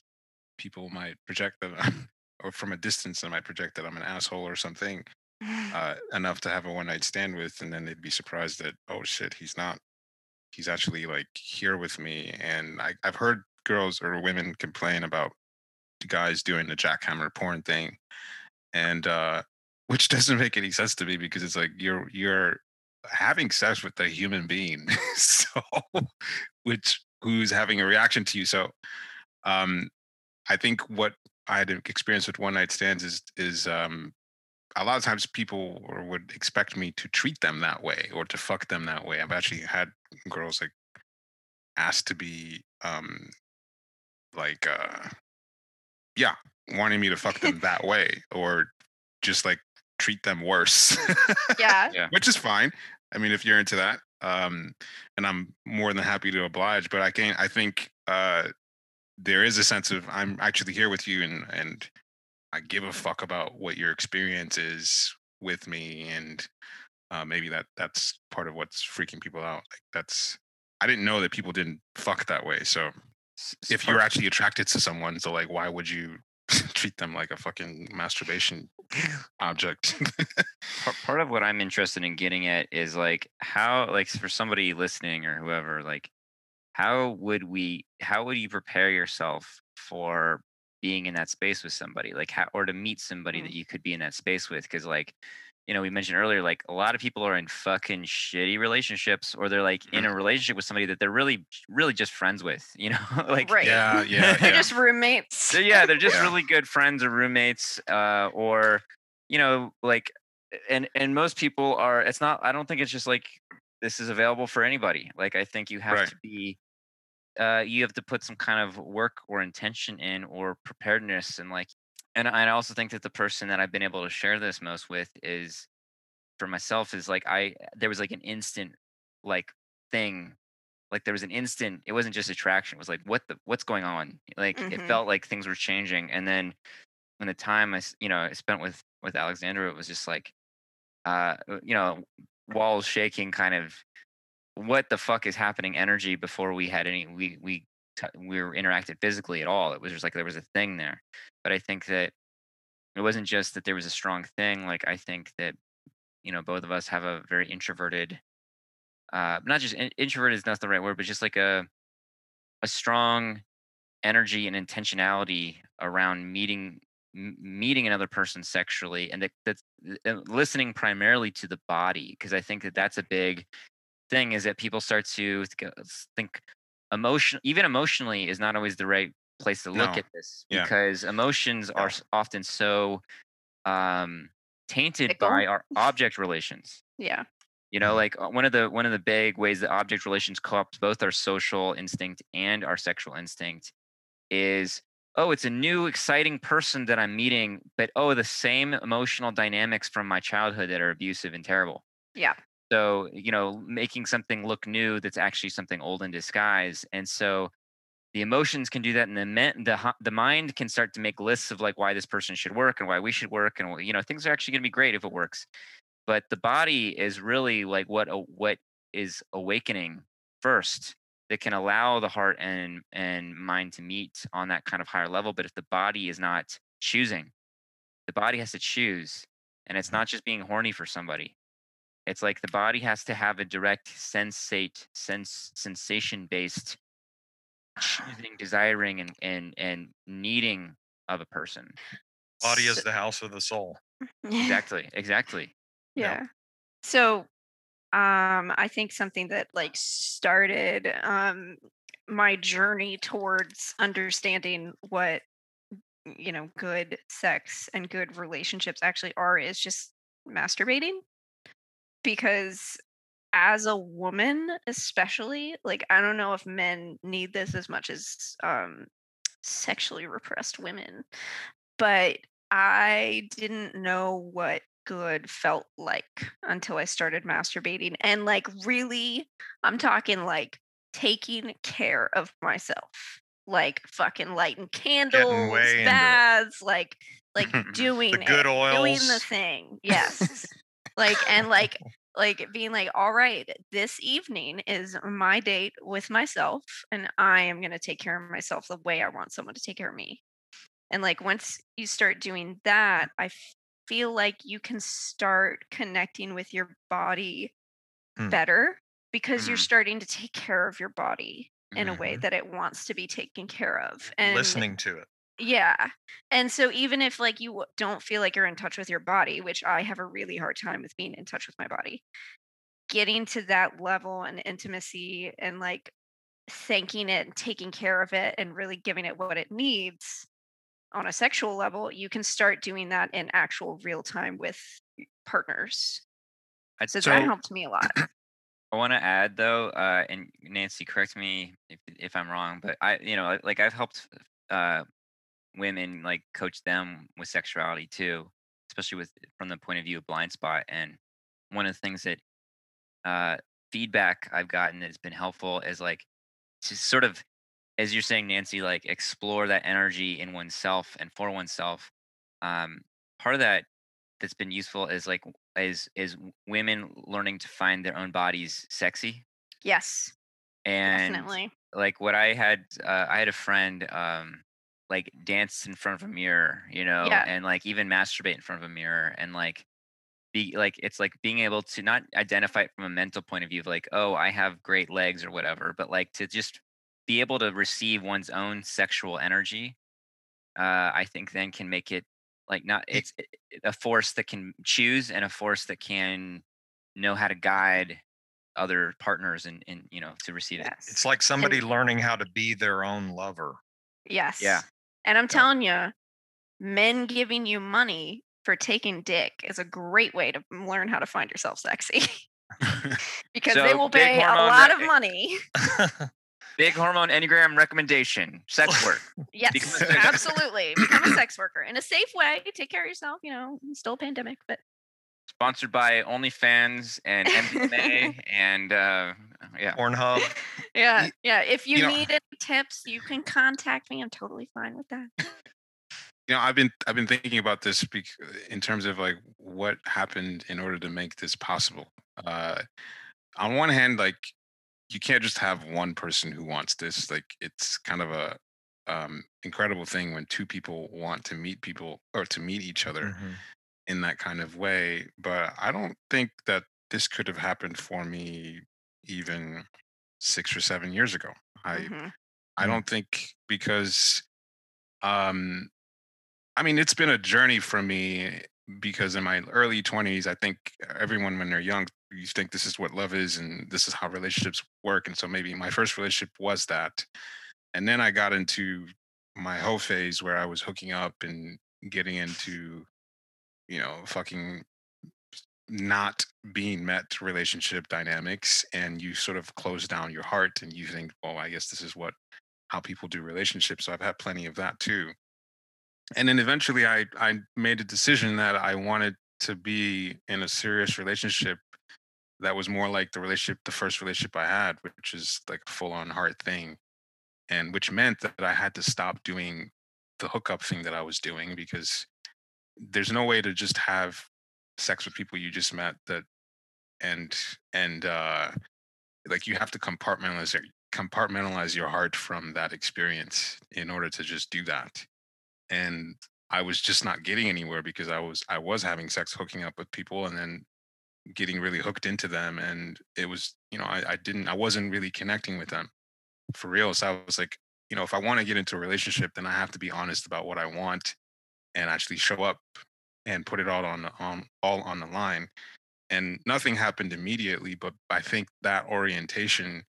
people might project that I'm- or from a distance they might project that I'm an asshole or something [LAUGHS] uh enough to have a one night stand with and then they'd be surprised that oh shit he's not he's actually like here with me and I, I've heard girls or women complain about guys doing the jackhammer porn thing and uh which doesn't make any sense to me because it's like you're you're having sex with a human being [LAUGHS] so which who's having a reaction to you so um i think what i had experienced with one night stands is is um a lot of times people would expect me to treat them that way or to fuck them that way. I've actually had girls like asked to be um like uh yeah wanting me to fuck them that [LAUGHS] way or just like treat them worse. Yeah. [LAUGHS] Yeah. which is fine. I mean if you're into that um and i'm more than happy to oblige but i can't i think uh there is a sense of i'm actually here with you and and i give a fuck about what your experience is with me and uh, maybe that that's part of what's freaking people out. Like that's i didn't know that people didn't fuck that way so S- s- if you're actually attracted to someone so like why would you [LAUGHS] treat them like a fucking masturbation object. part, of what I'm interested in getting at is like how like for somebody listening or whoever like how would we how would you prepare yourself for being in that space with somebody like how or to meet somebody Mm. that you could be in that space with because like you know we mentioned earlier like a lot of people are in fucking shitty relationships or they're like in a relationship with somebody that they're really really just friends with you know [LAUGHS] like right. yeah, [LAUGHS] yeah, They're yeah. just roommates. they're, yeah, they're just Yeah. really good friends or roommates, uh, or you know, like, and and most people are. It's not. I don't think it's just like this is available for anybody. Like, I think you have Right. to be. Uh, you have to put some kind of work or intention in or preparedness and like and I also think that the person that I've been able to share this most with is for myself is like I there was like an instant like thing like there was an instant it wasn't just attraction it was like what the what's going on like it Mhm. felt like things were changing and then when the time I you know I spent with with Alexandra it was just like uh you know walls shaking kind of what the fuck is happening energy before we had any we we we were interacted physically at all it was just like there was a thing there. But I think that it wasn't just that there was a strong thing like I think that you know both of us have a very introverted uh not just in- introverted is not the right word but just like a a strong energy and intentionality around meeting meeting another person sexually and that that's uh, listening primarily to the body because i think that that's a big thing is that people start to think emotion even emotionally is not always the right place to look No. at this Yeah. because emotions are often so um tainted Fickle. by our object relations Yeah. you know like uh, one of the one of the big ways that object relations co-opt both our social instinct and our sexual instinct is oh it's a new exciting person that i'm meeting but oh the same emotional dynamics from my childhood that are abusive and terrible Yeah. So you know making something look new that's actually something old in disguise and so the emotions can do that and the men, the the mind can start to make lists of like why this person should work and why we should work and you know things are actually going to be great if it works. But the body is really like what what is awakening first that can allow the heart and and mind to meet on that kind of higher level but if the body is not choosing the body has to choose and it's mm-hmm. not just being horny for somebody it's like the body has to have a direct sensate sense sensation based choosing desiring and and and needing of a person Body is the house of the soul. exactly [LAUGHS] exactly Yeah. So um I think something that like started um my journey towards understanding what you know good sex and good relationships actually are is just masturbating because as a woman especially like I don't know if men need this as much as um sexually repressed women but I didn't know what good felt like until I started masturbating. And like, really, I'm talking like taking care of myself, like fucking lighting candles, way into it. baths, like, like [LAUGHS] doing The good it, doing the thing. [LAUGHS] Yes. Like, and like, [LAUGHS] like being like, all right, this evening is my date with myself, and I am going to take care of myself the way I want someone to take care of me. And like once you start doing that, I feel like you can start connecting with your body Hmm. better because you're Mhm. starting to take care of your body in a way Mhm. that it wants to be taken care of. And Listening to it. Yeah. And so even if like you don't feel like you're in touch with your body, which I have a really hard time with being in touch with my body, getting to that level and intimacy and like thanking it and taking care of it and really giving it what it needs on a sexual level, you can start doing that in actual real time with partners. I- So, So- that helped me a lot. [CLEARS THROAT] I want to add though, uh, and Nancy, correct me if if I'm wrong, but I, you know, like I've helped uh, women like coach them with sexuality too, especially with from the point of view of blind spot. And one of the things that uh, feedback I've gotten that's been helpful is like to sort of, as you're saying, Nancy, like explore that energy in oneself and for oneself. Um, part of that that's been useful is like is is women learning to find their own bodies sexy Yes, and definitely. like what i had uh, i had a friend um like dance in front of a mirror, you know, Yeah. and like even masturbate in front of a mirror and like be like it's like being able to not identify it from a mental point of view of like, oh, I have great legs or whatever, but like to just be able to receive one's own sexual energy, uh, I think then can make it like not it's a force that can choose and a force that can know how to guide other partners and and you know to receive it. It's like somebody learning how to be their own lover. Yes. Yeah. And I'm telling you, men giving you money for taking dick is a great way to learn how to find yourself sexy [LAUGHS] [LAUGHS] because they will pay a lot re- of money. [LAUGHS] Big hormone enneagram recommendation: sex work. Yes, Become a sex worker. absolutely. Become a sex worker in a safe way. Take care of yourself. You know, still a pandemic, but Sponsored by OnlyFans and MDMA and uh, yeah. Pornhub. [LAUGHS] yeah, yeah. If you, you know- need any tips, you can contact me. I'm totally fine with that. you know i've been i've been thinking about this bec- in terms of like what happened in order to make this possible uh on one hand like you can't just have one person who wants this like it's kind of a um incredible thing when two people want to meet people or to meet each other Mhm. in that kind of way but i don't think that this could have happened for me even six or seven years ago i Mhm. I don't think because um I mean it's been a journey for me because in my early 20s I think everyone when they're young you think this is what love is and this is how relationships work and so maybe my first relationship was that and then I got into my whole phase where I was hooking up and getting into you know fucking not being met relationship dynamics and you sort of close down your heart and you think well I guess this is what how people do relationships. So I've had plenty of that too. And then eventually I I made a decision that I wanted to be in a serious relationship that was more like the relationship, the first relationship I had, which is like a full on heart thing. And which meant that I had to stop doing the hookup thing that I was doing because there's no way to just have sex with people you just met that and and uh like you have to compartmentalize compartmentalize your heart from that experience in order to just do that. And i was just not getting anywhere because i was i was having sex hooking up with people and then getting really hooked into them and it was you know i, I didn't i wasn't really connecting with them for real. So i was like you know if i want to get into a relationship then i have to be honest about what i want and actually show up and put it all on the- on all on the line and nothing happened immediately but i think that orientation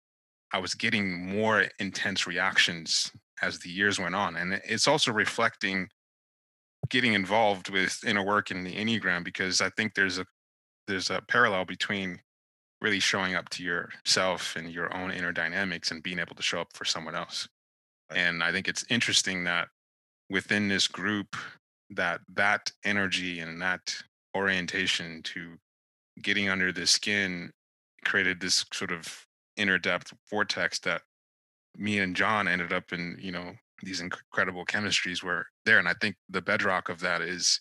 i was getting more intense reactions as the years went on and it's also reflecting getting involved with inner work in the enneagram because i think there's a there's a parallel between really showing up to yourself and your own inner dynamics and being able to show up for someone else and i think it's interesting that within this group that that energy and that orientation to getting under the skin created this sort of inner depth vortex that me and John ended up in, you know, these incredible chemistries were there. And I think the bedrock of that is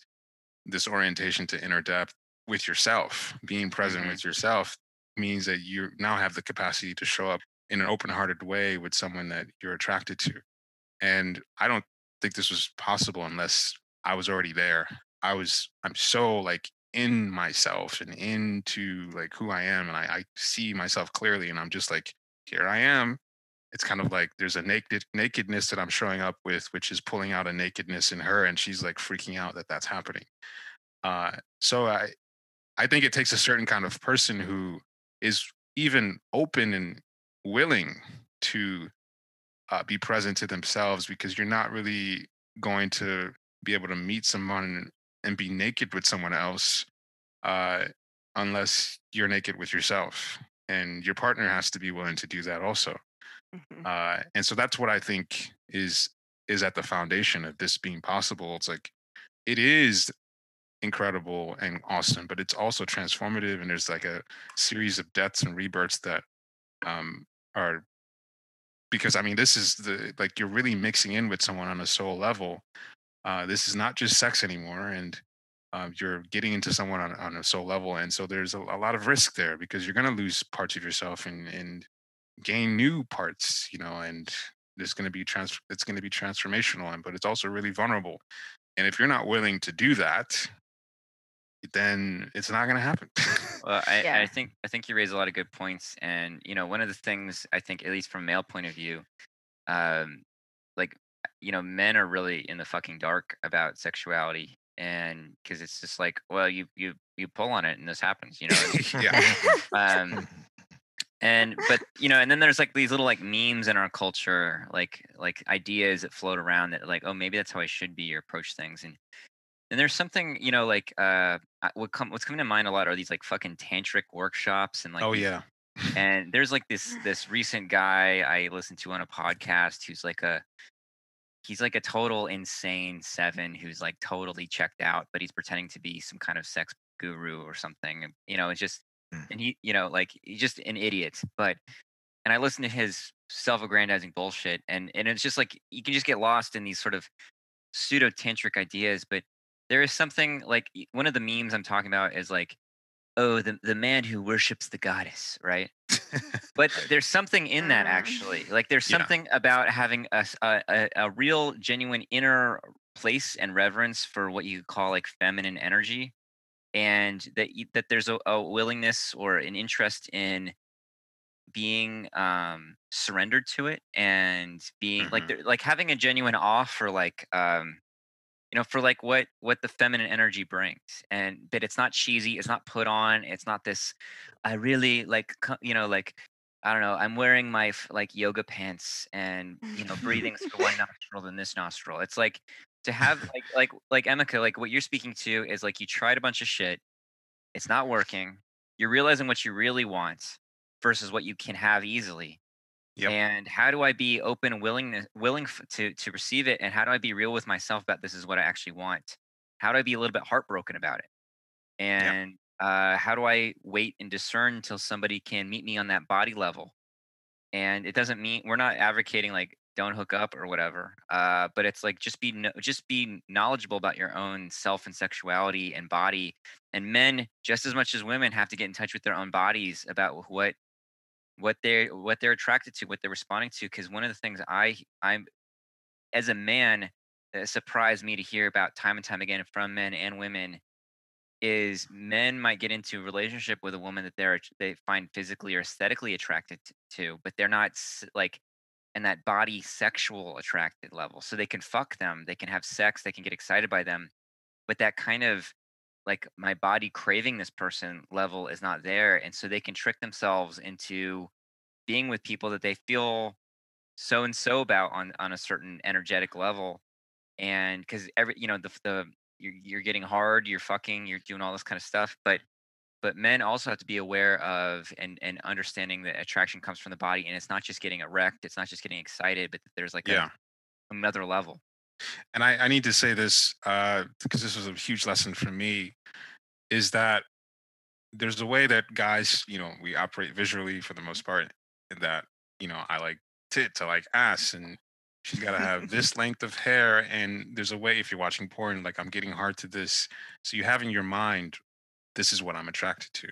this orientation to inner depth with yourself. Being present Mhm. with yourself means that you now have the capacity to show up in an open hearted way with someone that you're attracted to. And I don't think this was possible unless I was already there. I was, I'm so like in myself and into like who I am. And I, I see myself clearly and I'm just like, here I am. It's kind of like there's a naked nakedness that I'm showing up with, which is pulling out a nakedness in her, and she's like freaking out that that's happening. Uh, so I, I think it takes a certain kind of person who is even open and willing to uh, be present to themselves because you're not really going to be able to meet someone and be naked with someone else uh, unless you're naked with yourself and your partner has to be willing to do that also Mhm. uh, and so that's what i think is is at the foundation of this being possible it's like it is incredible and awesome but it's also transformative and there's like a series of deaths and rebirths that um are because i mean this is the like you're really mixing in with someone on a soul level uh this is not just sex anymore and um, you're getting into someone on, on a soul level and so there's a, a lot of risk there because you're going to lose parts of yourself and and gain new parts you know and There's going to be trans. It's going to be transformational, and but it's also really vulnerable. And if you're not willing to do that, then it's not going to happen. [LAUGHS] Well, I, Yeah. I think I think you raise a lot of good points, and you know, one of the things I think, at least from a male point of view, um, like you know, men are really in the fucking dark about sexuality, and because it's just like, well, you you you pull on it, and this happens, you know. [LAUGHS] yeah. [LAUGHS] um, [LAUGHS] and but you know, and then there's like these little like memes in our culture, like like ideas that float around that like, oh, maybe that's how I should be or approach things, and and there's something you know like uh what come what's coming to mind a lot are these like fucking tantric workshops and like oh yeah. and there's like this this recent guy I listened to on a podcast who's like a he's like a total insane seven who's like totally checked out, but he's pretending to be some kind of sex guru or something. You know, it's just Mm. and he, you know, like he's just an idiot. But and I listen to his self-aggrandizing bullshit, and and it's just like you can just get lost in these sort of pseudo tantric ideas. But there is something like one of the memes I'm talking about is like, oh, the the man who worships the goddess, right? But there's something in that Mm. actually like there's Yeah. something about having a a real genuine inner place and reverence for what you call like feminine energy and that you, that there's a, a willingness or an interest in being um surrendered to it and being like Mhm. there, like having a genuine awe for like um you know for like what what the feminine energy brings and but it's not cheesy it's not put on it's not this i really like you know like i don't know i'm wearing my like yoga pants and you know breathing through one [LAUGHS] nostril than this nostril. It's like to have like like like Emeka like what you're speaking to is like you tried a bunch of shit it's not working you're realizing what you really want versus what you can have easily Yep. and how do i be open and willing willing to to receive it and how do i be real with myself about this is what i actually want? How do i be a little bit heartbroken about it? And uh, how do i wait and discern until somebody can meet me on that body level? And it doesn't mean we're not advocating like don't hook up or whatever uh, but it's like just be kno- just be knowledgeable about your own self and sexuality and body and men just as much as women have to get in touch with their own bodies about what what they're what they're attracted to what they're responding to because one of the things i i'm as a man that surprised me to hear about time and time again from men and women is men might get into a relationship with a woman that they're they find physically or aesthetically attracted to but they're not like in that body sexual attracted level. So they can fuck them they can have sex they can get excited by them but that kind of like my body craving this person level is not there and so they can trick themselves into being with people that they feel so and so about on on a certain energetic level and because every you know the the you're, you're getting hard you're fucking you're doing all this kind of stuff but but men also have to be aware of and and understanding that attraction comes from the body and it's not just getting erect it's not just getting excited but there's like Yeah. a, another level and I, I need to say this uh, because this was a huge lesson for me is that there's a way that guys you know we operate visually for the most part in that you know i like tit to like ass and she's got to have [LAUGHS] this length of hair and there's a way if you're watching porn like i'm getting hard to this so you have in your mind this is what i'm attracted to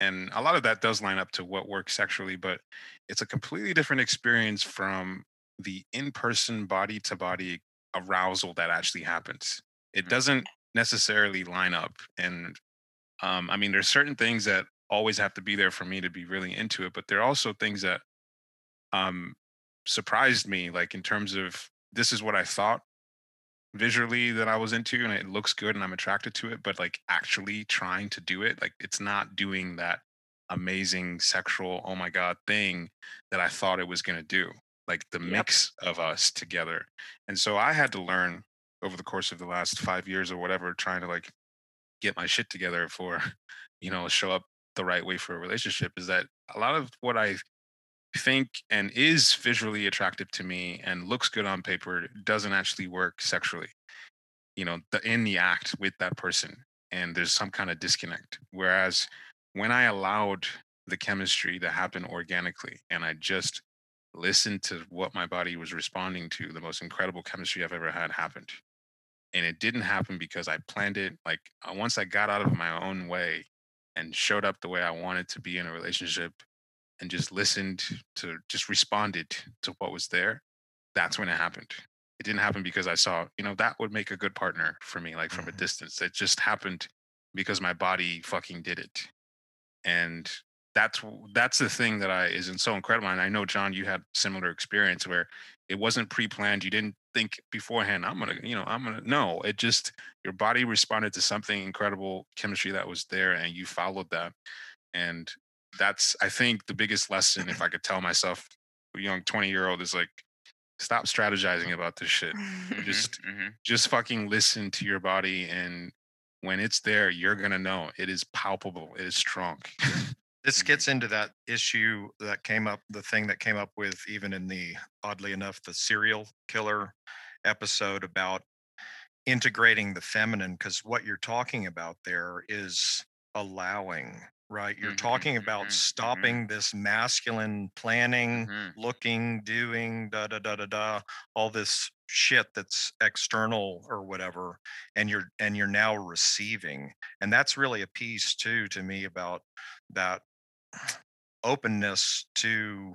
and a lot of that does line up to what works sexually but it's a completely different experience from the in-person body to body arousal that actually happens. It Mhm. doesn't necessarily line up. And um, I mean, there's certain things that always have to be there for me to be really into it, but there are also things that um, surprised me, like in terms of this is what I thought visually that I was into, and it looks good and I'm attracted to it, but like actually trying to do it, like it's not doing that amazing sexual, oh my God thing that I thought it was going to do. Like the Yep. mix of us together. And so I had to learn over the course of the last five years or whatever, trying to like get my shit together for, you know, show up the right way for a relationship is that a lot of what I think and is visually attractive to me and looks good on paper doesn't actually work sexually you know the in the act with that person and there's some kind of disconnect. Whereas when i allowed the chemistry to happen organically and i just listened to what my body was responding to the most incredible chemistry i've ever had happened and it didn't happen because i planned it like uh, once i got out of my own way and showed up the way i wanted to be in a relationship and just listened to just responded to what was there that's when it happened. It didn't happen because I saw, you know, that would make a good partner for me, like from a Mhm. distance. It just happened because my body fucking did it. And that's that's the thing that I isn't so incredible. And I know John, you had similar experience where it wasn't pre-planned. You didn't think beforehand, I'm gonna, you know, I'm gonna no, it just your body responded to something incredible chemistry that was there and you followed that. And that's I think the biggest lesson if I could tell myself a young 20 year old is like stop strategizing about this shit Mhm, just mhm. just fucking listen to your body and when it's there you're gonna know it is palpable it is strong [LAUGHS] This Mhm. gets into that issue that came up, the thing that came up with even in the, oddly enough, the serial killer episode about integrating the feminine, because what you're talking about there is allowing, right? You're Mhm, talking about mhm. stopping this masculine planning, Mhm. looking, doing, da da da da da, all this shit that's external or whatever, and you're and you're now receiving, and that's really a piece too to me about that openness to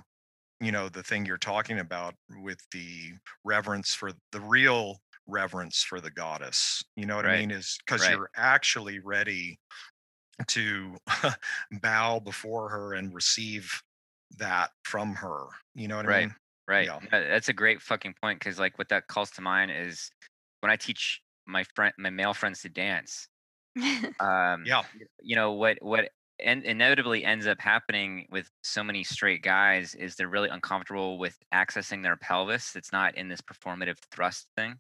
you know the thing you're talking about with the reverence for the real reverence for the goddess you know what i mean is because right. you're actually ready to [LAUGHS] bow before her and receive that from her you know what i mean Right. Yeah. That's a great fucking point because like what that calls to mind is when I teach my friend my male friends to dance. [LAUGHS] Um yeah you know what what and inevitably ends up happening with so many straight guys is they're really uncomfortable with accessing their pelvis. It's not in this performative thrust thing.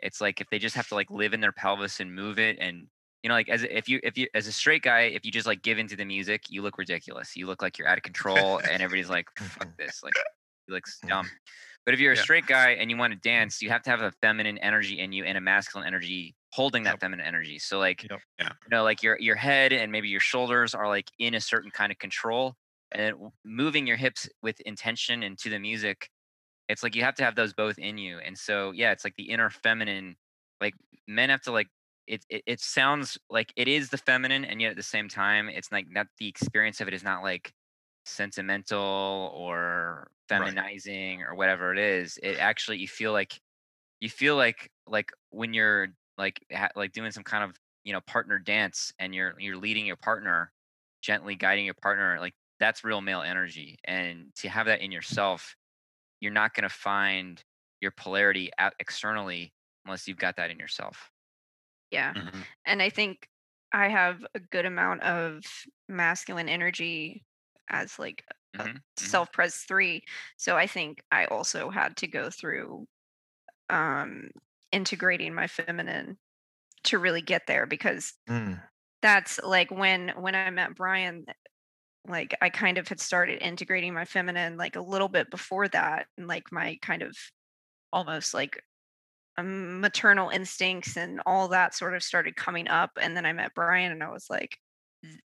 It's like if they just have to like live in their pelvis and move it and you know like as if you if you as a straight guy if you just like give into the music you look ridiculous you look like you're out of control and everybody's like fuck [LAUGHS] this like you look Mhm. dumb but if you're a Yeah. straight guy and you want to dance you have to have a feminine energy in you and a masculine energy holding that Yep. feminine energy so like Yep. Yeah. you know like your your head and maybe your shoulders are like in a certain kind of control and then moving your hips with intention and to the music it's like you have to have those both in you and so yeah it's like the inner feminine like men have to like it, it it sounds like it is the feminine and yet at the same time it's like not the experience of it is not like sentimental or Right. feminizing or whatever it is it actually you feel like you feel like like when you're like ha- like doing some kind of you know partner dance and you're you're leading your partner gently guiding your partner like that's real male energy and to have that in yourself you're not going to find your polarity out externally unless you've got that in yourself yeah. Mhm. And I think I have a good amount of masculine energy as like a Mhm, mhm. self pres three. So I think I also had to go through um integrating my feminine to really get there because Mm. that's like when when I met Brian like I kind of had started integrating my feminine like a little bit before that and like my kind of almost like um, maternal instincts and all that sort of started coming up and then I met Brian and I was like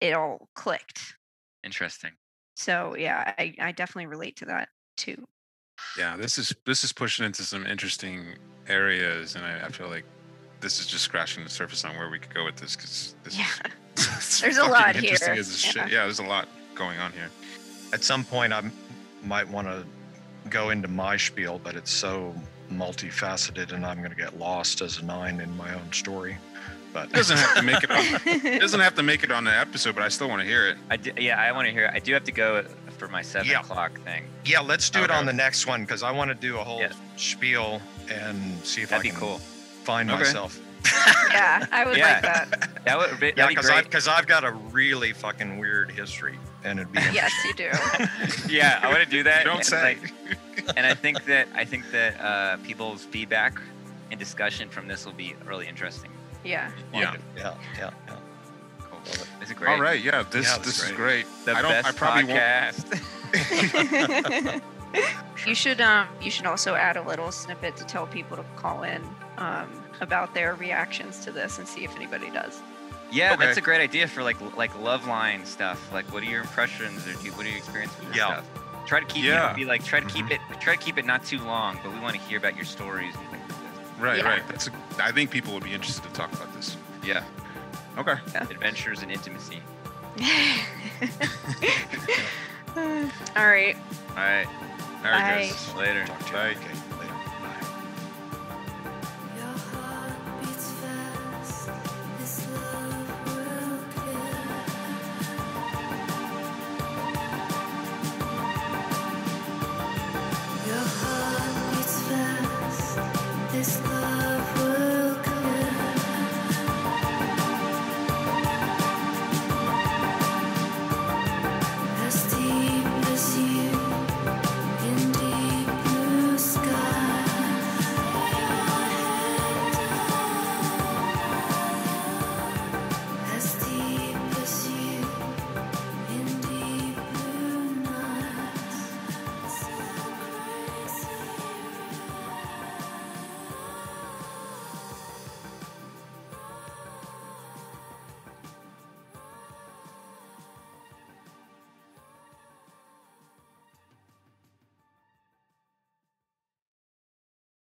it all clicked. interesting So yeah, I, I definitely relate to that too. yeah this is this is pushing into some interesting areas and i, I feel like this is just scratching the surface on where we could go with this because this Yeah. [LAUGHS] There's a lot interesting here. Yeah. yeah there's a lot going on here at some point I might want to go into my spiel, but it's so multifaceted and I'm going to get lost as a nine in my own story. But it doesn't have to make it on [LAUGHS] it doesn't have to make it on the episode but i still want to hear it I do, yeah i want to hear it. i do have to go for my seven Yeah. o'clock thing yeah, let's do it on the next one because I want to do a whole Yeah. spiel and see if that'd I be can cool find Okay. myself. yeah, I would Yeah. like that. that would be, Yeah, because I've because I've got a really fucking weird history, and it'd be Yes, you do. yeah i want to do that don't and, say like, and I think that I think that uh, people's feedback and discussion from this will be really interesting. Yeah. yeah yeah, yeah, yeah. Cool. This is great. all right yeah this Yeah, this that's is great The i don't best i probably won't podcast. [LAUGHS] [LAUGHS] you should um you should also add a little snippet to tell people to call in um about their reactions to this and see if anybody does. yeah, that's a great idea for like like love line stuff. Like, what are your impressions or do, what are your experiences with this Yeah. stuff? Try to keep you know, Yeah. be like try to keep it try to keep it not too long, but we want to hear about your stories right Yeah. right that's a, i think people would be interested to talk about this Yeah, okay adventures and intimacy. [LAUGHS] [LAUGHS] All right. All right, all right guys later. Talk to you. Bye. Okay.